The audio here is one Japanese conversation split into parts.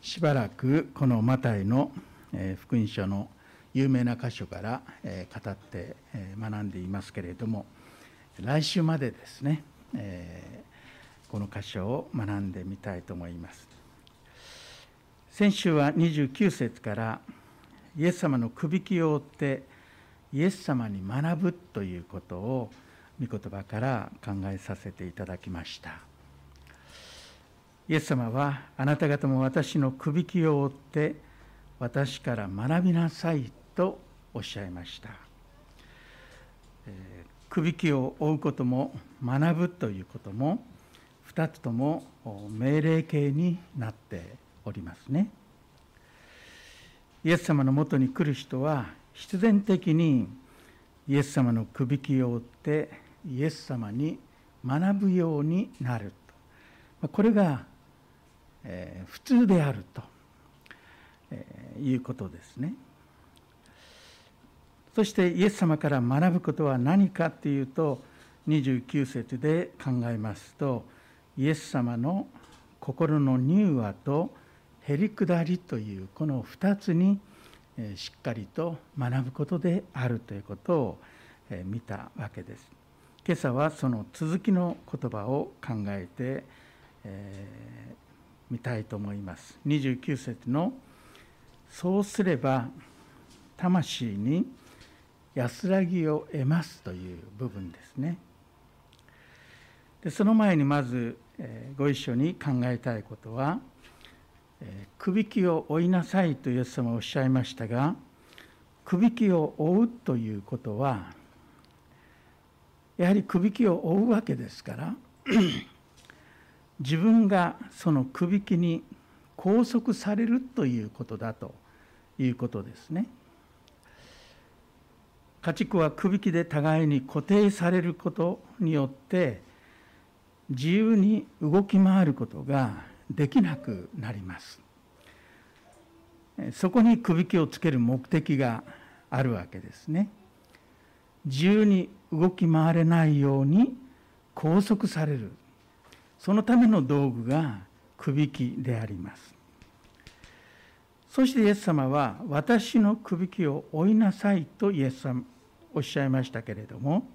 しばらくこのマタイの福音書の有名な箇所から語って学んでいますけれども来週までですねこの箇所を学んでみたいと思います。先週は29節からイエス様のくびきを追ってイエス様に学ぶということを御言葉から考えさせていただきました。イエス様はあなた方も私のくびきを追って私から学びなさいとおっしゃいました、えくびきを追うことも学ぶということも2つとも命令形になっておりますね。イエス様のもとに来る人は必然的にイエス様のくびきを追ってイエス様に学ぶようになると。これがえ、普通であると、え、いうことですね。そしてイエス様から学ぶことは何かっていうと29節で考えますとイエス様の心の柔和とへりくだりというこの2つにしっかりと学ぶことであるということを見たわけです。今朝はその続きの言葉を考えて、え見たいと思います。29節の「そうすれば魂に安らぎを得ます」という部分ですね。でその前にまず、えご一緒に考えたいことは「えくびきを追いなさい」とイエス様おっしゃいましたがくびきを追うということはやはりくびきを追うわけですから自分がそのくびきに拘束されるということだということですね。家畜はくびきで互いに固定されることによって自由に動き回ることができなくなります。そこにくびきをつける目的があるわけですね。自由に動き回れないように拘束されるそのための道具がくびきでありますそしてイエス様は私のくびきを追いなさいとイエス様おっしゃいましたけれども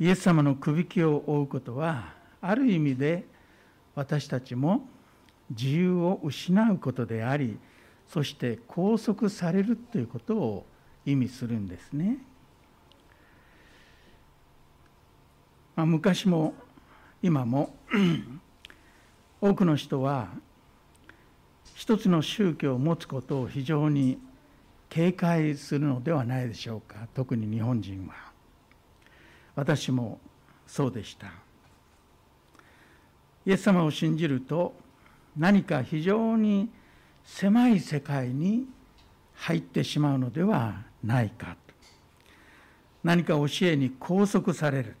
イエス様のくびきを追うことはある意味で私たちも自由を失うことでありそして拘束されるということを意味するんですね。まあ、昔も今も多くの人は一つの宗教を持つことを非常に警戒するのではないでしょうか。特に日本人は。私もそうでした。イエス様を信じると何か非常に狭い世界に入ってしまうのではないかと。何か教えに拘束される。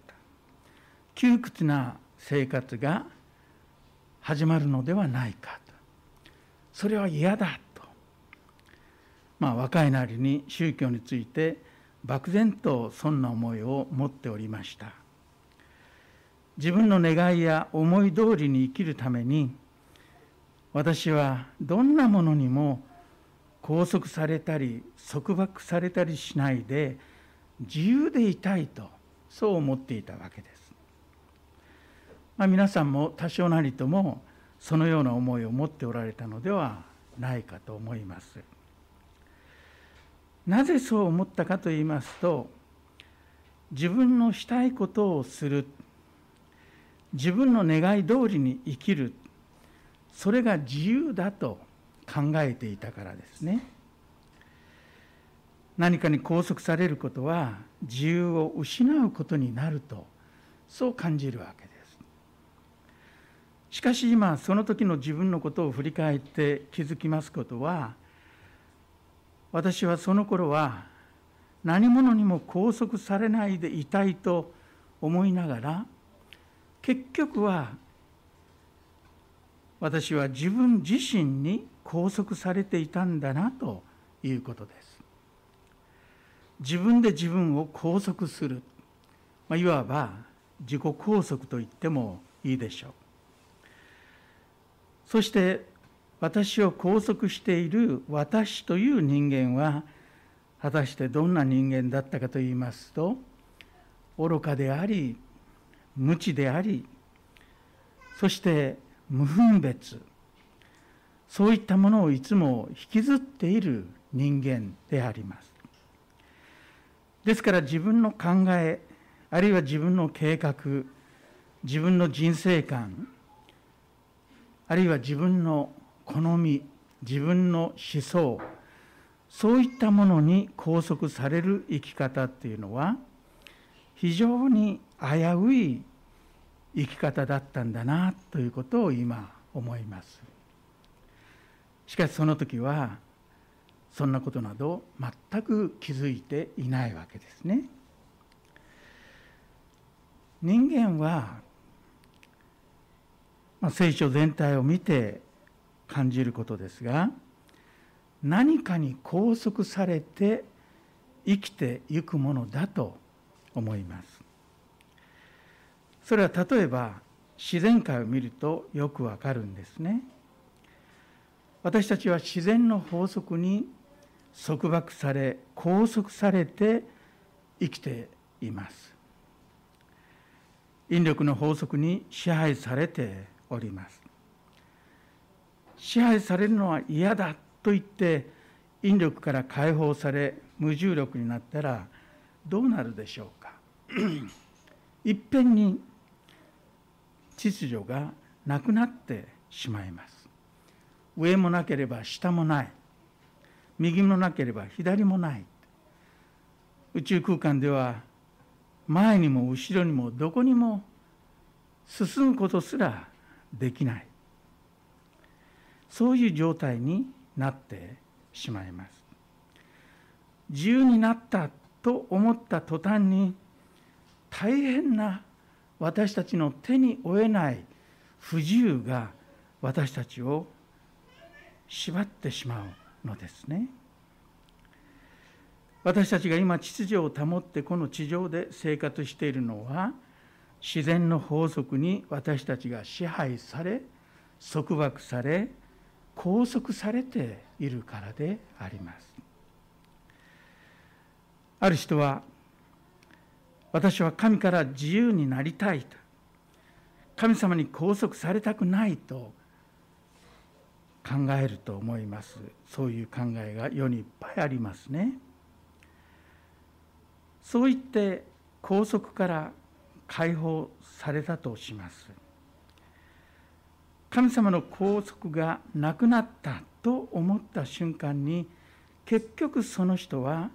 窮屈な生活が始まるのではないかと。それは嫌だと。まあ若いなりに宗教について漠然とそんな思いを持っておりました。自分の願いや思い通りに生きるために私はどんなものにも拘束されたり束縛されたりしないで自由でいたいとそう思っていたわけです。まあ、皆さんも多少なりともそのような思いを持っておられたのではないかと思います。なぜそう思ったかと言いますと自分のしたいことをする自分の願い通りに生きるそれが自由だと考えていたからですね。何かに拘束されることは自由を失うことになるとそう感じるわけです。しかし今その時の自分のことを振り返って気づきますことは私はその頃は何者にも拘束されないでいたいと思いながら結局は私は自分自身に拘束されていたんだなということです。自分で自分を拘束する、まあ、いわば自己拘束と言ってもいいでしょう。そして私を拘束している私という人間は果たしてどんな人間だったかといいますと愚かであり無知でありそして無分別。そういったものをいつも引きずっている人間であります。ですから自分の考えあるいは自分の計画自分の人生観あるいは自分の好み自分の思想そういったものに拘束される生き方っていうのは非常に危うい生き方だったんだなということを今思います。しかしその時はそんなことなど全く気づいていないわけですね。人間は、まあ、聖書全体を見て感じることですが何かに拘束されて生きていくものだと思います。それは例えば自然界を見るとよくわかるんですね。私たちは自然の法則に束縛され拘束されて生きています。引力の法則に支配されております。支配されるのは嫌だと言って引力から解放され無重力になったらどうなるでしょうか。いっぺんに秩序がなくなってしまいます。上もなければ下もない。右もなければ左もない。宇宙空間では前にも後ろにもどこにも進むことすらできないそういう状態になってしまいます自由になったと思った途端に大変な私たちの手に負えない不自由が私たちを縛ってしまうのですね。私たちが今秩序を保ってこの地上で生活しているのは自然の法則に私たちが支配され束縛され拘束されているからであります。ある人は私は神から自由になりたいと神様に拘束されたくないと考えると思います。そういう考えが世にいっぱいありますね。そう言って拘束から解放されたとします神様の拘束がなくなったと思った瞬間に結局その人は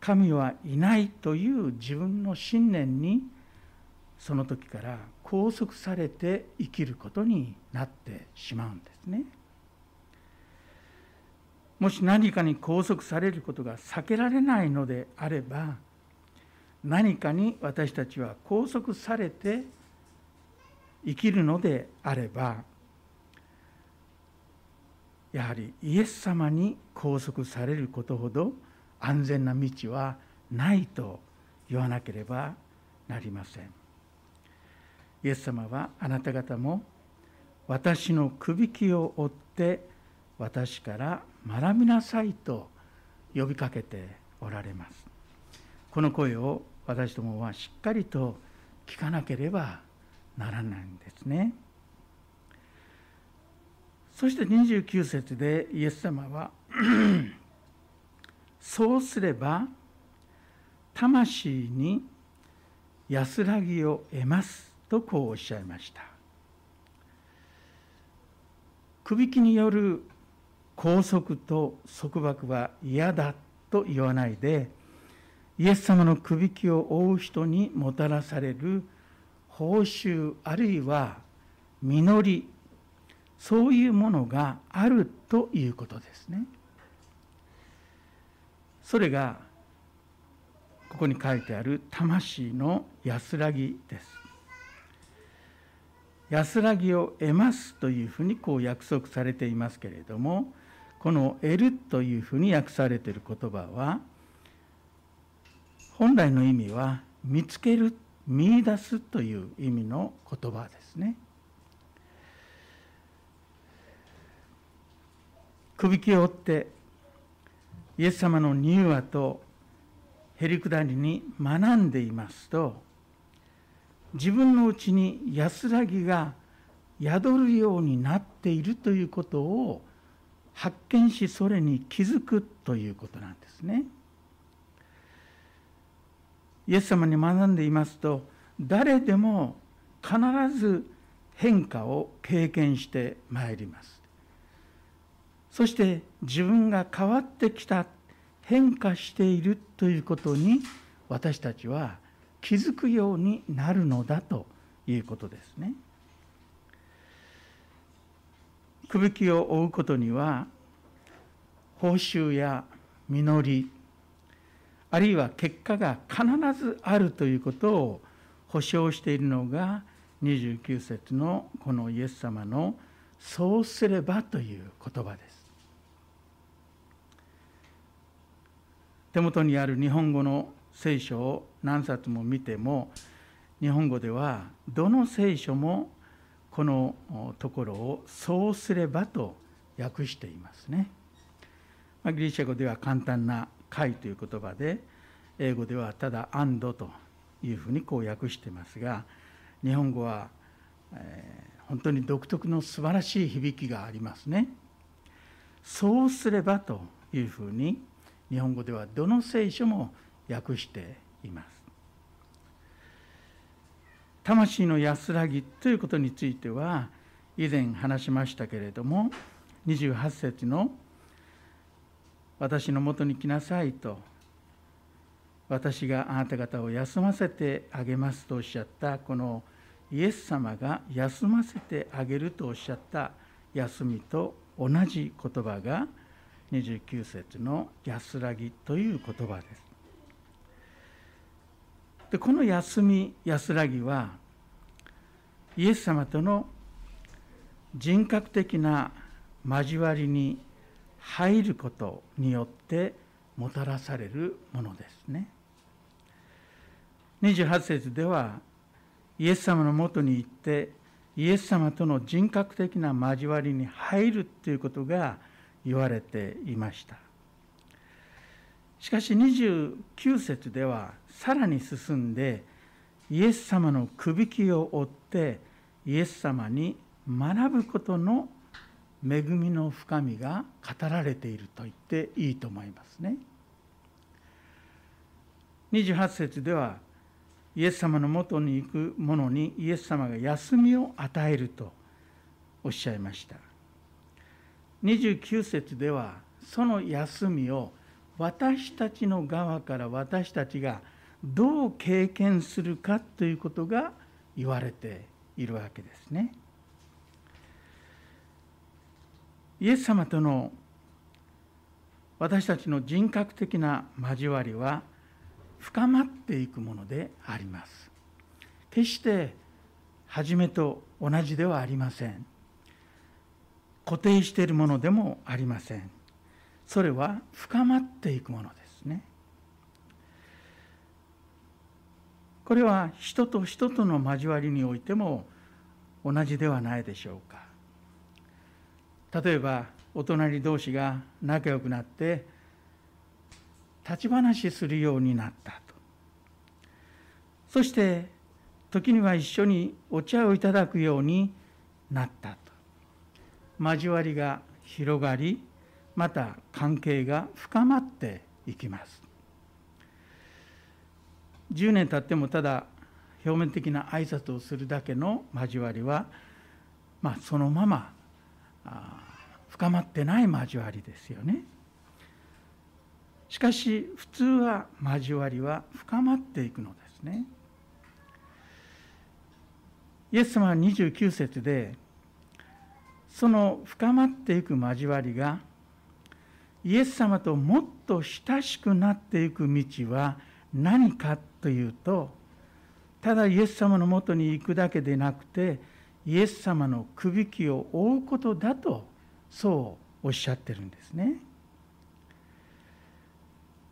神はいないという自分の信念にその時から拘束されて生きることになってしまうんですね。もし何かに拘束されることが避けられないのであれば何かに私たちは拘束されて生きるのであればやはりイエス様に拘束されることほど安全な道はないと言わなければなりません。イエス様はあなた方も私のくびきを追って私から学びなさいと呼びかけておられます。この声を私どもはしっかりと聞かなければならないんですね。そして29節でイエス様は そうすれば魂に安らぎを得ますとこうおっしゃいました。くびきによる拘束と束縛は嫌だと言わないでイエス様のくびきを追う人にもたらされる報酬あるいは実りそういうものがあるということですね。それがここに書いてある魂の安らぎです。安らぎを得ますというふうにこう約束されていますけれどもこの「得る」というふうに訳されている言葉は「本来の意味は見つける見出すという意味の言葉ですねくびきを追ってイエス様の乳和とへりくだりに学んでいますと自分のうちに安らぎが宿るようになっているということを発見しそれに気づくということなんですね。イエス様に学んでいますと誰でも必ず変化を経験してまいります。そして自分が変わってきた変化しているということに私たちは気づくようになるのだということですね。くびきを追うことには報酬や実りあるいは結果が必ずあるということを保証しているのが29節のこのイエス様の「そうすれば」という言葉です。手元にある日本語の聖書を何冊も見ても日本語ではどの聖書もこのところを「そうすれば」と訳していますね。ギリシャ語では簡単な「解」という言葉で英語ではただ「安堵」というふうにこう訳してますが日本語は、えー、本当に独特の素晴らしい響きがありますね。そうすればというふうに日本語ではどの聖書も訳しています。魂の安らぎということについては以前話しましたけれども28節の「私のもとに来なさい」と「私があなた方を休ませてあげます」とおっしゃったこのイエス様が休ませてあげるとおっしゃった休みと同じ言葉が29節の安らぎという言葉です。でこの休み安らぎはイエス様との人格的な交わりに入ることによってもたらされるものですね。28節ではイエス様のもとに行ってイエス様との人格的な交わりに入るということが言われていましたしかし29節ではさらに進んでイエス様のくびきを追ってイエス様に学ぶことの恵みの深みが語られていると言っていいと思いますね。28節ではイエス様のもとに行く者にイエス様が休みを与えるとおっしゃいました。29節ではその休みを私たちの側から私たちがどう経験するかということが言われているわけですね。イエス様との私たちの人格的な交わりは深まっていくものであります。決して初めと同じではありません。固定しているものでもありませんそれは深まっていくものですねこれは人と人との交わりにおいても同じではないでしょうか例えばお隣同士が仲良くなって立ち話するようになったと。そして時には一緒にお茶をいただくようになったと。交わりが広がりまた関係が深まっていきます。10年経ってもただ表面的な挨拶をするだけの交わりは、まあ、そのまま深まってない交わりですよね。しかし普通は交わりは深まっていくのですね。イエス様は29節でその深まっていく交わりがイエス様ともっと親しくなっていく道は何かというとただイエス様のもとに行くだけでなくてイエス様のくびきを追うことだとそうおっしゃってるんですね。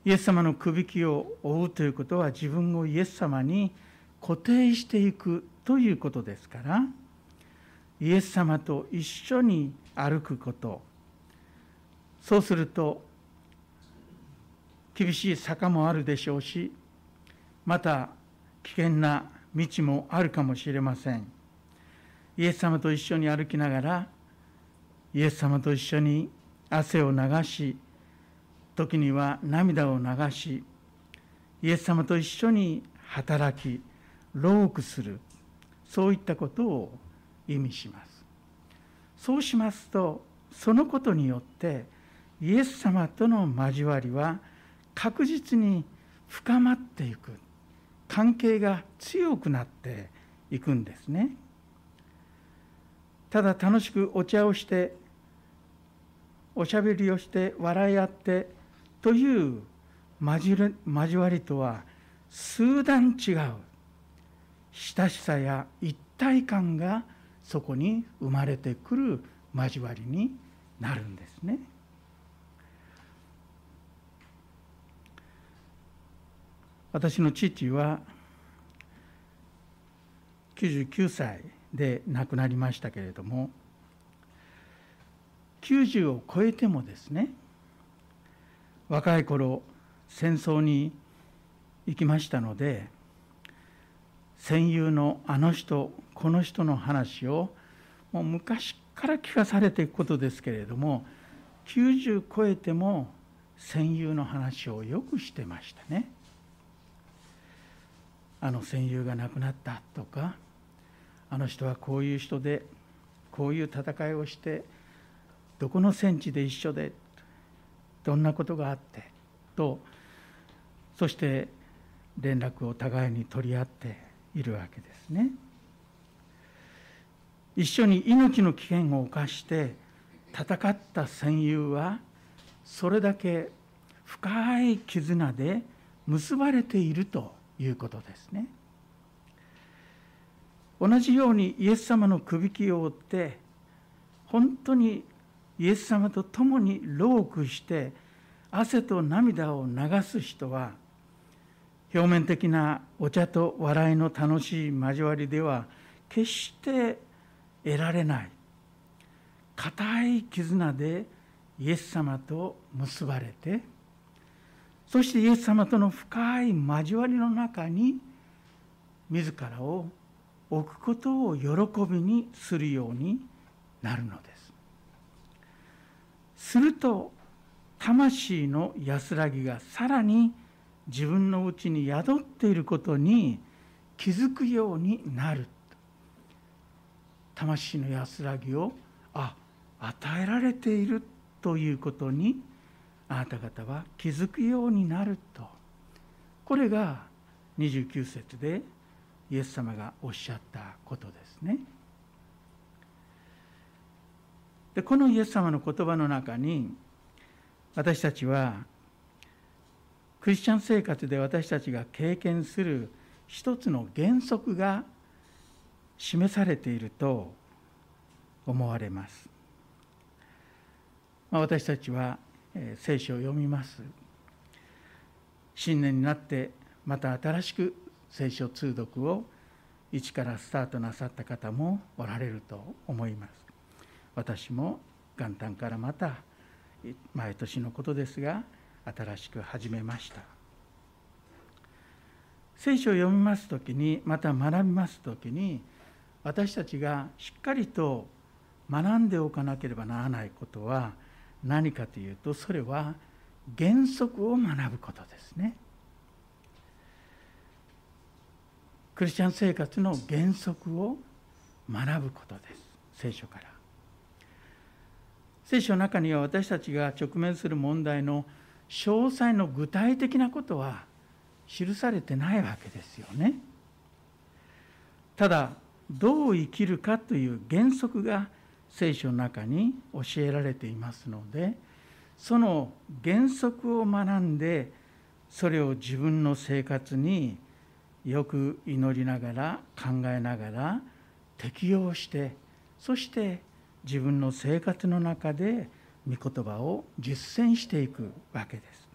イエス様のくびきを追うということは自分をイエス様に固定していくということですからイエス様と一緒に歩くことそうすると厳しい坂もあるでしょうしまた危険な道もあるかもしれませんイエス様と一緒に歩きながらイエス様と一緒に汗を流し時には涙を流しイエス様と一緒に働き労苦するそういったことを意味します。そうしますとそのことによってイエス様との交わりは確実に深まっていく。関係が強くなっていくんですね。ただ楽しくお茶をしておしゃべりをして笑い合ってという交わりとは数段違う親しさや一体感がそこに生まれてくる交わりになるんですね。私の父は99歳で亡くなりましたけれども90を超えてもですね若い頃戦争に行きましたので戦友のあの人この人の話をもう昔から聞かされていくことですけれども90超えても戦友の話をよくしてましたね。あの戦友が亡くなったとかあの人はこういう人でこういう戦いをしてどこの戦地で一緒でどんなことがあってとそして連絡を互いに取り合っているわけですね。一緒に命の危険を冒して戦った戦友はそれだけ深い絆で結ばれているということですね。同じようにイエス様のくびきを追って本当にイエス様と共に労苦して汗と涙を流す人は表面的なお茶と笑いの楽しい交わりでは決して得られない固い絆でイエス様と結ばれてそしてイエス様との深い交わりの中に自らを置くことを喜びにするようになるのです。すると魂の安らぎがさらに自分のうちに宿っていることに気づくようになる魂の安らぎをあ与えられているということにあなた方は気づくようになるとこれが29節でイエス様がおっしゃったことですね。でこのイエス様の言葉の中に私たちはクリスチャン生活で私たちが経験する一つの原則が示されていると思われます。まあ、私たちは聖書を読みます新年になってまた新しく聖書通読を一からスタートなさった方もおられると思います私も元旦からまた毎年のことですが新しく始めました聖書を読みます時にまた学びます時に私たちがしっかりと学んでおかなければならないことは何かというとそれは原則を学ぶことですね。クリスチャン生活の原則を学ぶことです聖書から。聖書の中には私たちが直面する問題の詳細の具体的なことは記されてないわけですよね。ただどう生きるかという原則が聖書の中に教えられていますのでその原則を学んでそれを自分の生活によく祈りながら考えながら適用してそして自分の生活の中で御言葉を実践していくわけです。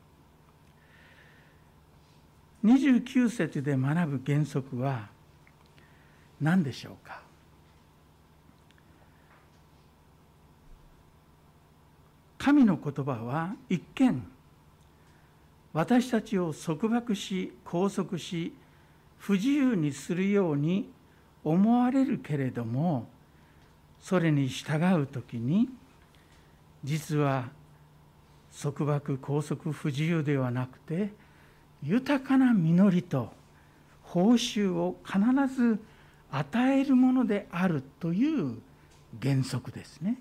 29節で学ぶ原則は何でしょうか？神の言葉は一見私たちを束縛し拘束し不自由にするように思われるけれどもそれに従う時に実は束縛拘束不自由ではなくて豊かな実りと報酬を必ず与えるものであるという原則ですね。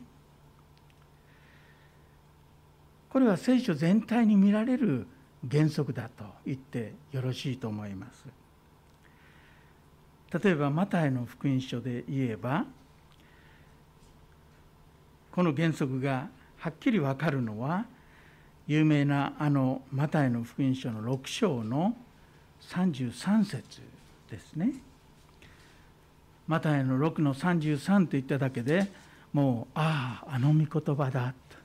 これは聖書全体に見られる原則だと言ってよろしいと思います。例えばマタイの福音書で言えばこの原則がはっきり分かるのは有名なあのマタイの福音書の6章の33節ですね。マタイの6の33と言っただけでもうあああの御言葉だと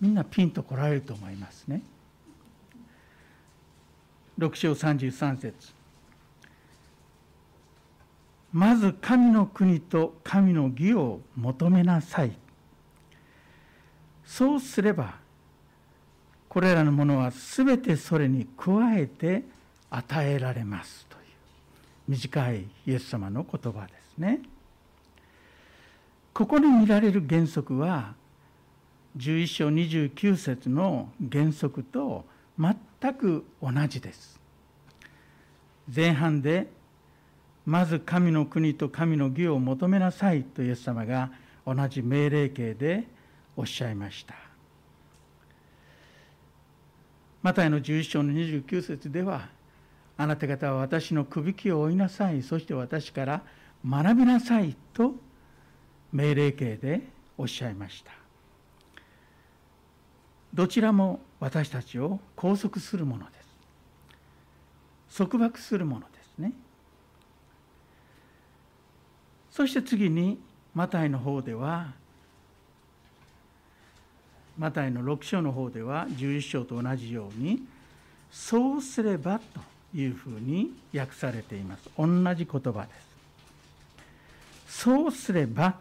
みんなピンとこられると思いますね。6章33節まず神の国と神の義を求めなさい。そうすればこれらのものは全てそれに加えて与えられますという短いイエス様の言葉ですね。ここに見られる原則は11章29節の原則と全く同じです。前半でまず神の国と神の義を求めなさいとイエス様が同じ命令形でおっしゃいました。マタイの11章の29節ではあなた方は私のくびきを追いなさいそして私から学びなさいと命令形でおっしゃいました。どちらも私たちを拘束するものです。束縛するものですね。そして次にマタイの方ではマタイの6章の方では11章と同じようにそうすればというふうに訳されています。同じ言葉です。そうすれば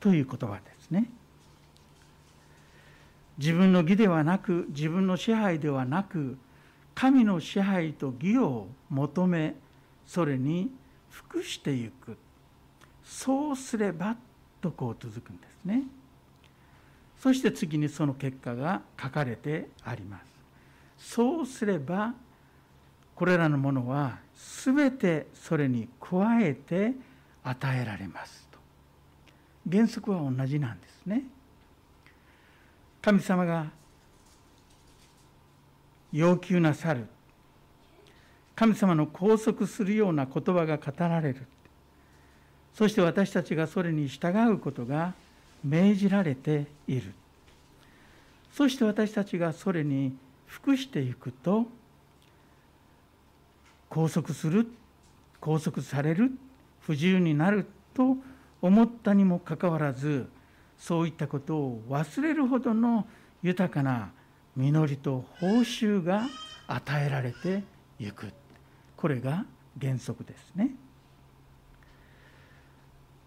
という言葉ですね。自分の義ではなく自分の支配ではなく神の支配と義を求めそれに服していくそうすればとこう続くんですね。そして次にその結果が書かれてあります。そうすればこれらのものは全てそれに加えて与えられますと原則は同じなんですね。神様が要求なさる神様の拘束するような言葉が語られる。そして私たちがそれに従うことが命じられている。そして私たちがそれに服していくと拘束する拘束される不自由になると思ったにもかかわらずそういったことを忘れるほどの豊かな実りと報酬が与えられていく。これが原則ですね。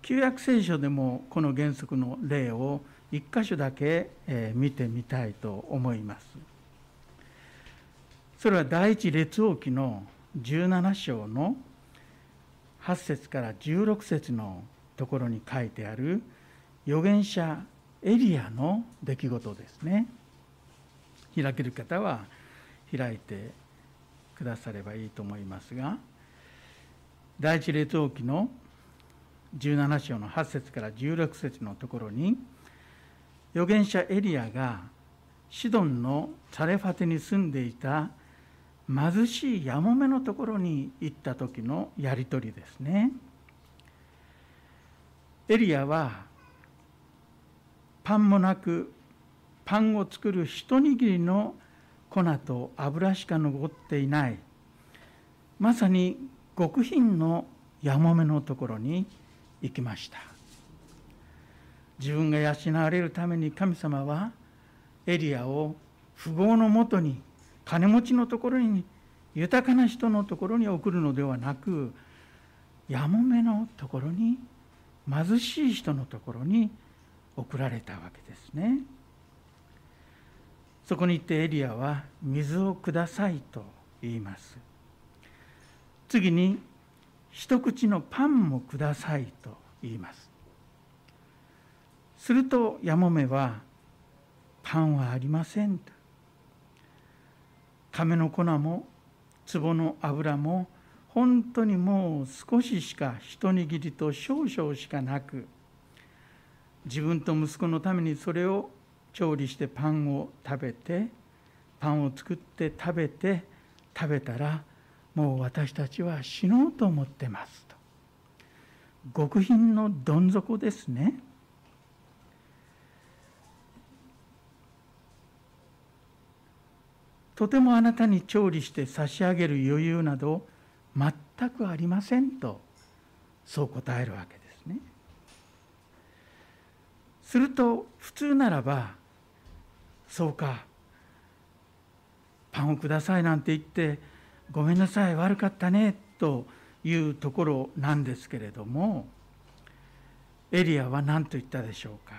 旧約聖書でもこの原則の例を一箇所だけ見てみたいと思います。それは第一列王記の17章の8節から16節のところに書いてある預言者エリアの出来事ですね。開ける方は開いてくださればいいと思いますが第一列王記の17章の8節から16節のところに預言者エリアがシドンのサレファテに住んでいた貧しいやもめのところに行った時のやり取りですね。エリアはパンもなくパンを作る一握りの粉と油しか残っていない。まさに極貧のやもめのところに行きました。自分が養われるために神様はエリアを富豪のもとに金持ちのところに豊かな人のところに送るのではなくやもめのところに貧しい人のところに送られたわけですね。そこに行ってエリアは水をくださいと言います。次に一口のパンもくださいと言います。するとやもめはパンはありませんと。亀の粉も壺の油も本当にもう少ししか一握りと少々しかなく自分と息子のためにそれを調理してパンを食べてパンを作って食べて食べたらもう私たちは死のうと思ってますと極貧のどん底ですねとてもあなたに調理して差し上げる余裕など全くありませんとそう答えるわけですね。すると普通ならばそうか。パンをくださいなんて言ってごめんなさい悪かったねというところなんですけれどもエリアは何と言ったでしょうか。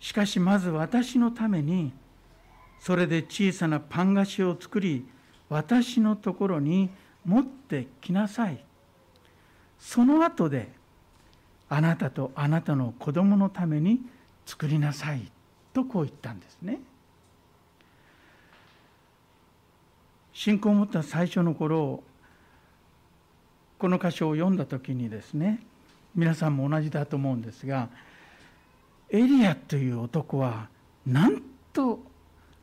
しかしまず私のためにそれで小さなパン菓子を作り私のところに持ってきなさい。その後であなたとあなたの子供のために作りなさい。とこう言ったんですね。信仰を持った最初の頃この箇所を読んだ時にですね皆さんも同じだと思うんですがエリアという男はなんと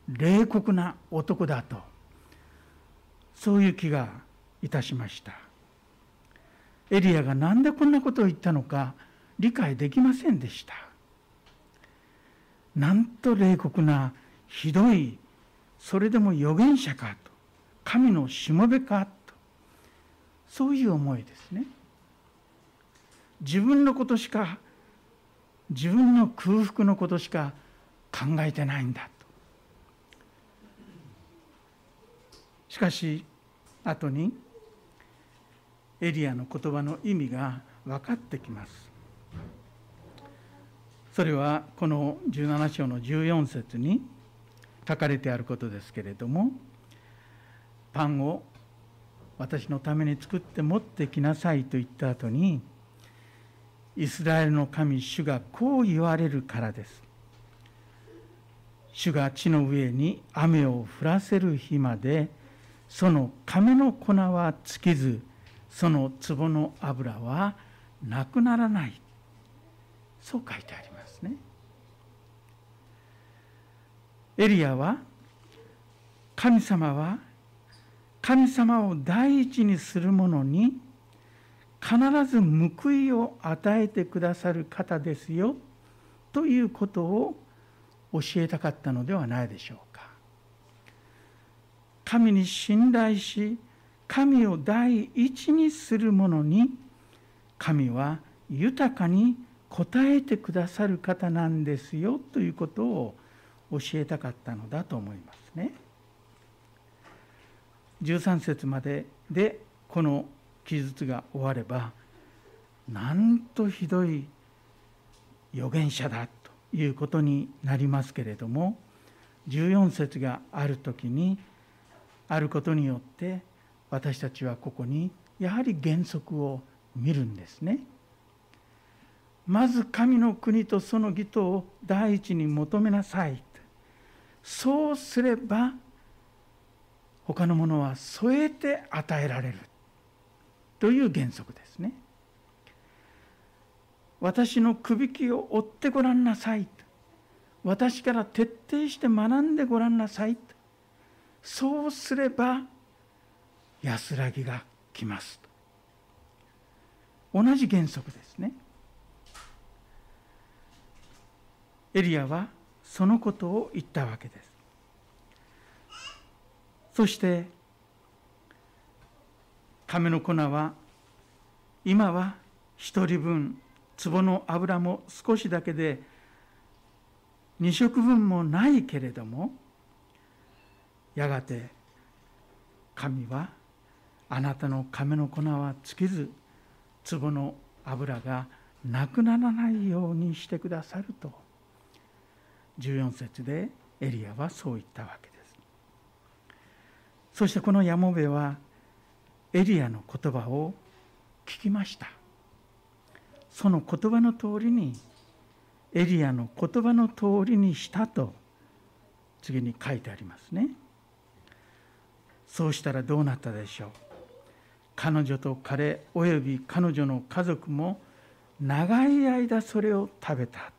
冷酷な男だとそういう気がいたしました。エリアが何でこんなことを言ったのか理解できませんでした。なんと冷酷なひどいそれでも預言者かと神のしもべかとそういう思いですね。自分のことしか自分の空腹のことしか考えてないんだと。しかし後にエリアの言葉の意味が分かってきます。それはこの17章の14節に書かれてあることですけれどもパンを私のために作って持ってきなさいと言った後にイスラエルの神主がこう言われるからです主が地の上に雨を降らせる日までその亀の粉は尽きずその壺の油はなくならないそう書いてありますねエリアは神様は神様を第一にする者に必ず報いを与えてくださる方ですよということを教えたかったのではないでしょうか。神に信頼し神を第一にする者に神は豊かに応えてくださる方なんですよということを教えたかったのだと思いますね。13節まででこの記述が終わればなんとひどい預言者だということになりますけれども14節がある時に「あることによって私たちはここにやはり原則を見るんですね。まず神の国とその義とを第一に求めなさい。そうすれば他のものは添えて与えられるという原則ですね。私のくびきを追ってごらんなさい。私から徹底して学んでごらんなさい。そうすれば安らぎが来ます同じ原則ですねエリアはそのことを言ったわけです。そして亀の粉は今は一人分壺の油も少しだけで二食分もないけれどもやがて神はあなたの亀の粉は尽きず壺の油がなくならないようにしてくださると。14節でエリアはそう言ったわけです。そしてこのやもべはエリアの言葉を聞きました。その言葉の通りにエリアの言葉の通りにしたと次に書いてありますね。そうしたらどうなったでしょう。彼女と彼および彼女の家族も長い間それを食べた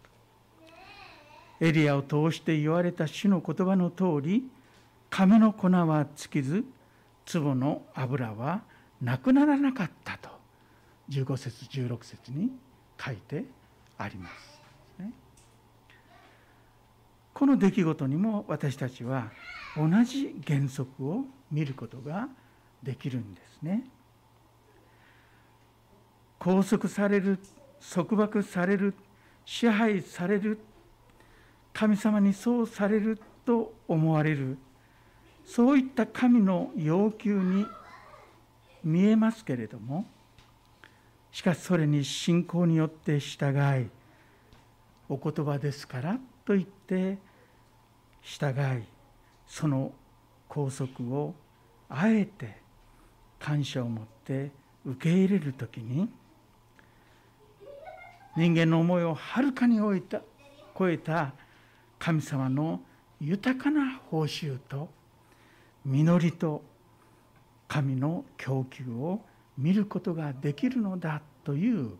エリアを通して言われた主の言葉の通り亀の粉は尽きず壺の油はなくならなかったと15節16節に書いてあります。この出来事にも私たちは同じ原則を見ることができるんですね。拘束される束縛される支配される神様にそうされると思われる。そういった神の要求に見えますけれども。しかしそれに信仰によって従いお言葉ですからと言って従いその拘束をあえて感謝を持って受け入れる時に人間の思いをはるかに超えた超えた神様の豊かな報酬と実りと神の供給を見ることができるのだという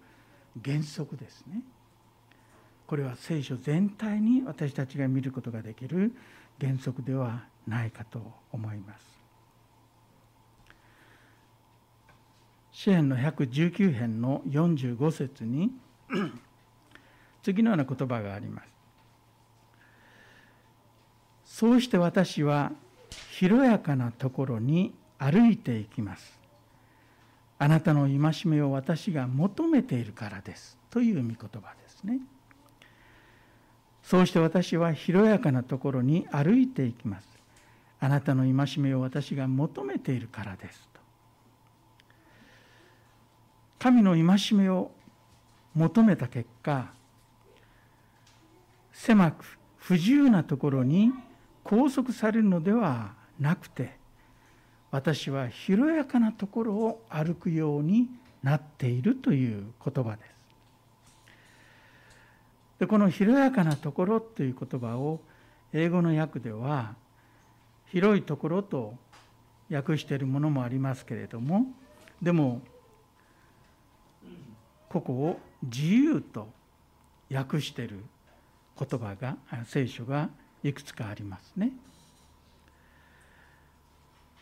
原則ですね。これは聖書全体に私たちが見ることができる原則ではないかと思います。詩篇の119編の45節に 次のような言葉があります。そうして私は広やかなところに歩いていきます。あなたの戒めを私が求めているからです。という御言葉ですね。そうして私は広やかなところに歩いていきます。あなたの戒めを私が求めているからです。と神の戒めを求めた結果狭く不自由なところに拘束されるのではなくて私は広やかなところを歩くようになっているという言葉です。でこの広やかなところという言葉を英語の訳では広いところと訳しているものもありますけれどもでもここを自由と訳している言葉が聖書がいくつかありますね。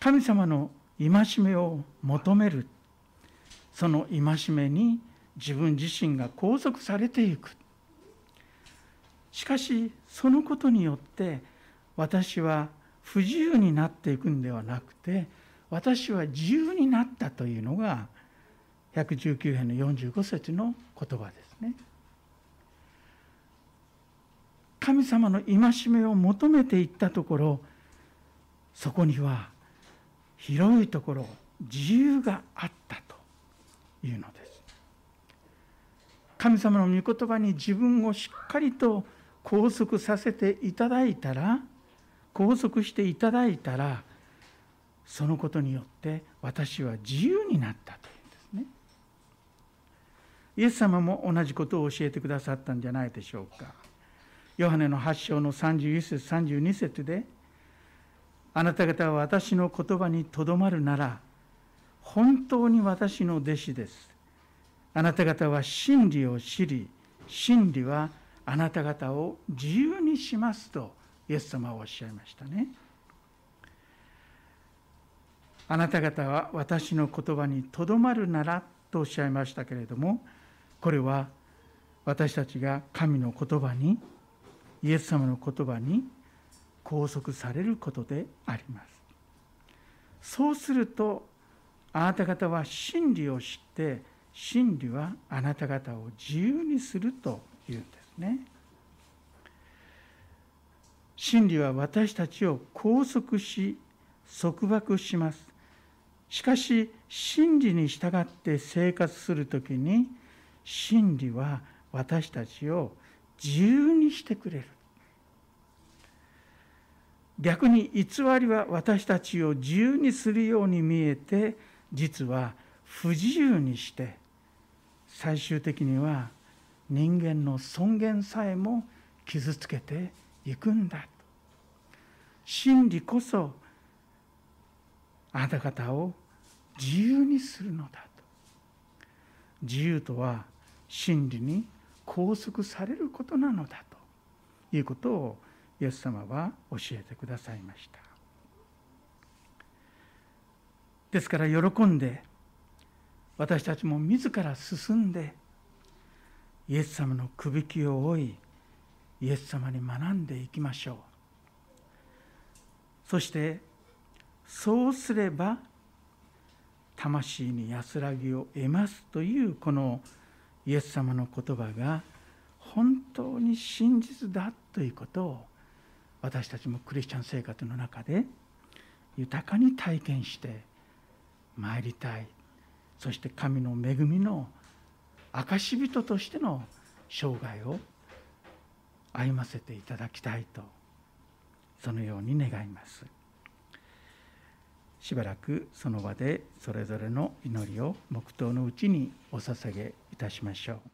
神様の戒めを求めるその戒めに自分自身が拘束されていくしかしそのことによって私は不自由になっていくんではなくて私は自由になったというのが119編の45節の言葉ですね。神様の戒めを求めていったところそこには広いところ自由があったというのです。神様の御言葉に自分をしっかりと拘束させていただいたら拘束していただいたらそのことによって私は自由になったというんですね。イエス様も同じことを教えてくださったんじゃないでしょうか。ヨハネの8章の31節32節であなた方は私の言葉にとどまるなら本当に私の弟子です。あなた方は真理を知り真理はあなた方を自由にしますとイエス様はおっしゃいましたね。あなた方は私の言葉にとどまるならとおっしゃいましたけれどもこれは私たちが神の言葉にイエス様の言葉に拘束されることであります。そうするとあなた方は真理を知って真理はあなた方を自由にするというんですね。真理は私たちを拘束し束縛します。しかし真理に従って生活するときに真理は私たちを自由にしてくれる。逆に偽りは私たちを自由にするように見えて実は不自由にして最終的には人間の尊厳さえも傷つけていくんだ真理こそあなた方を自由にするのだと。自由とは真理に拘束されることなのだということをイエス様は教えてくださいました。ですから喜んで私たちも自ら進んでイエス様のくびきを追いイエス様に学んでいきましょう。そしてそうすれば魂に安らぎを得ますというこのイエス様の言葉が本当に真実だということを私たちもクリスチャン生活の中で豊かに体験してまいりたい。そして神の恵みの証人としての生涯を歩ませていただきたいとそのように願います。しばらくその場でそれぞれの祈りを黙祷のうちにお捧げいたしましょう。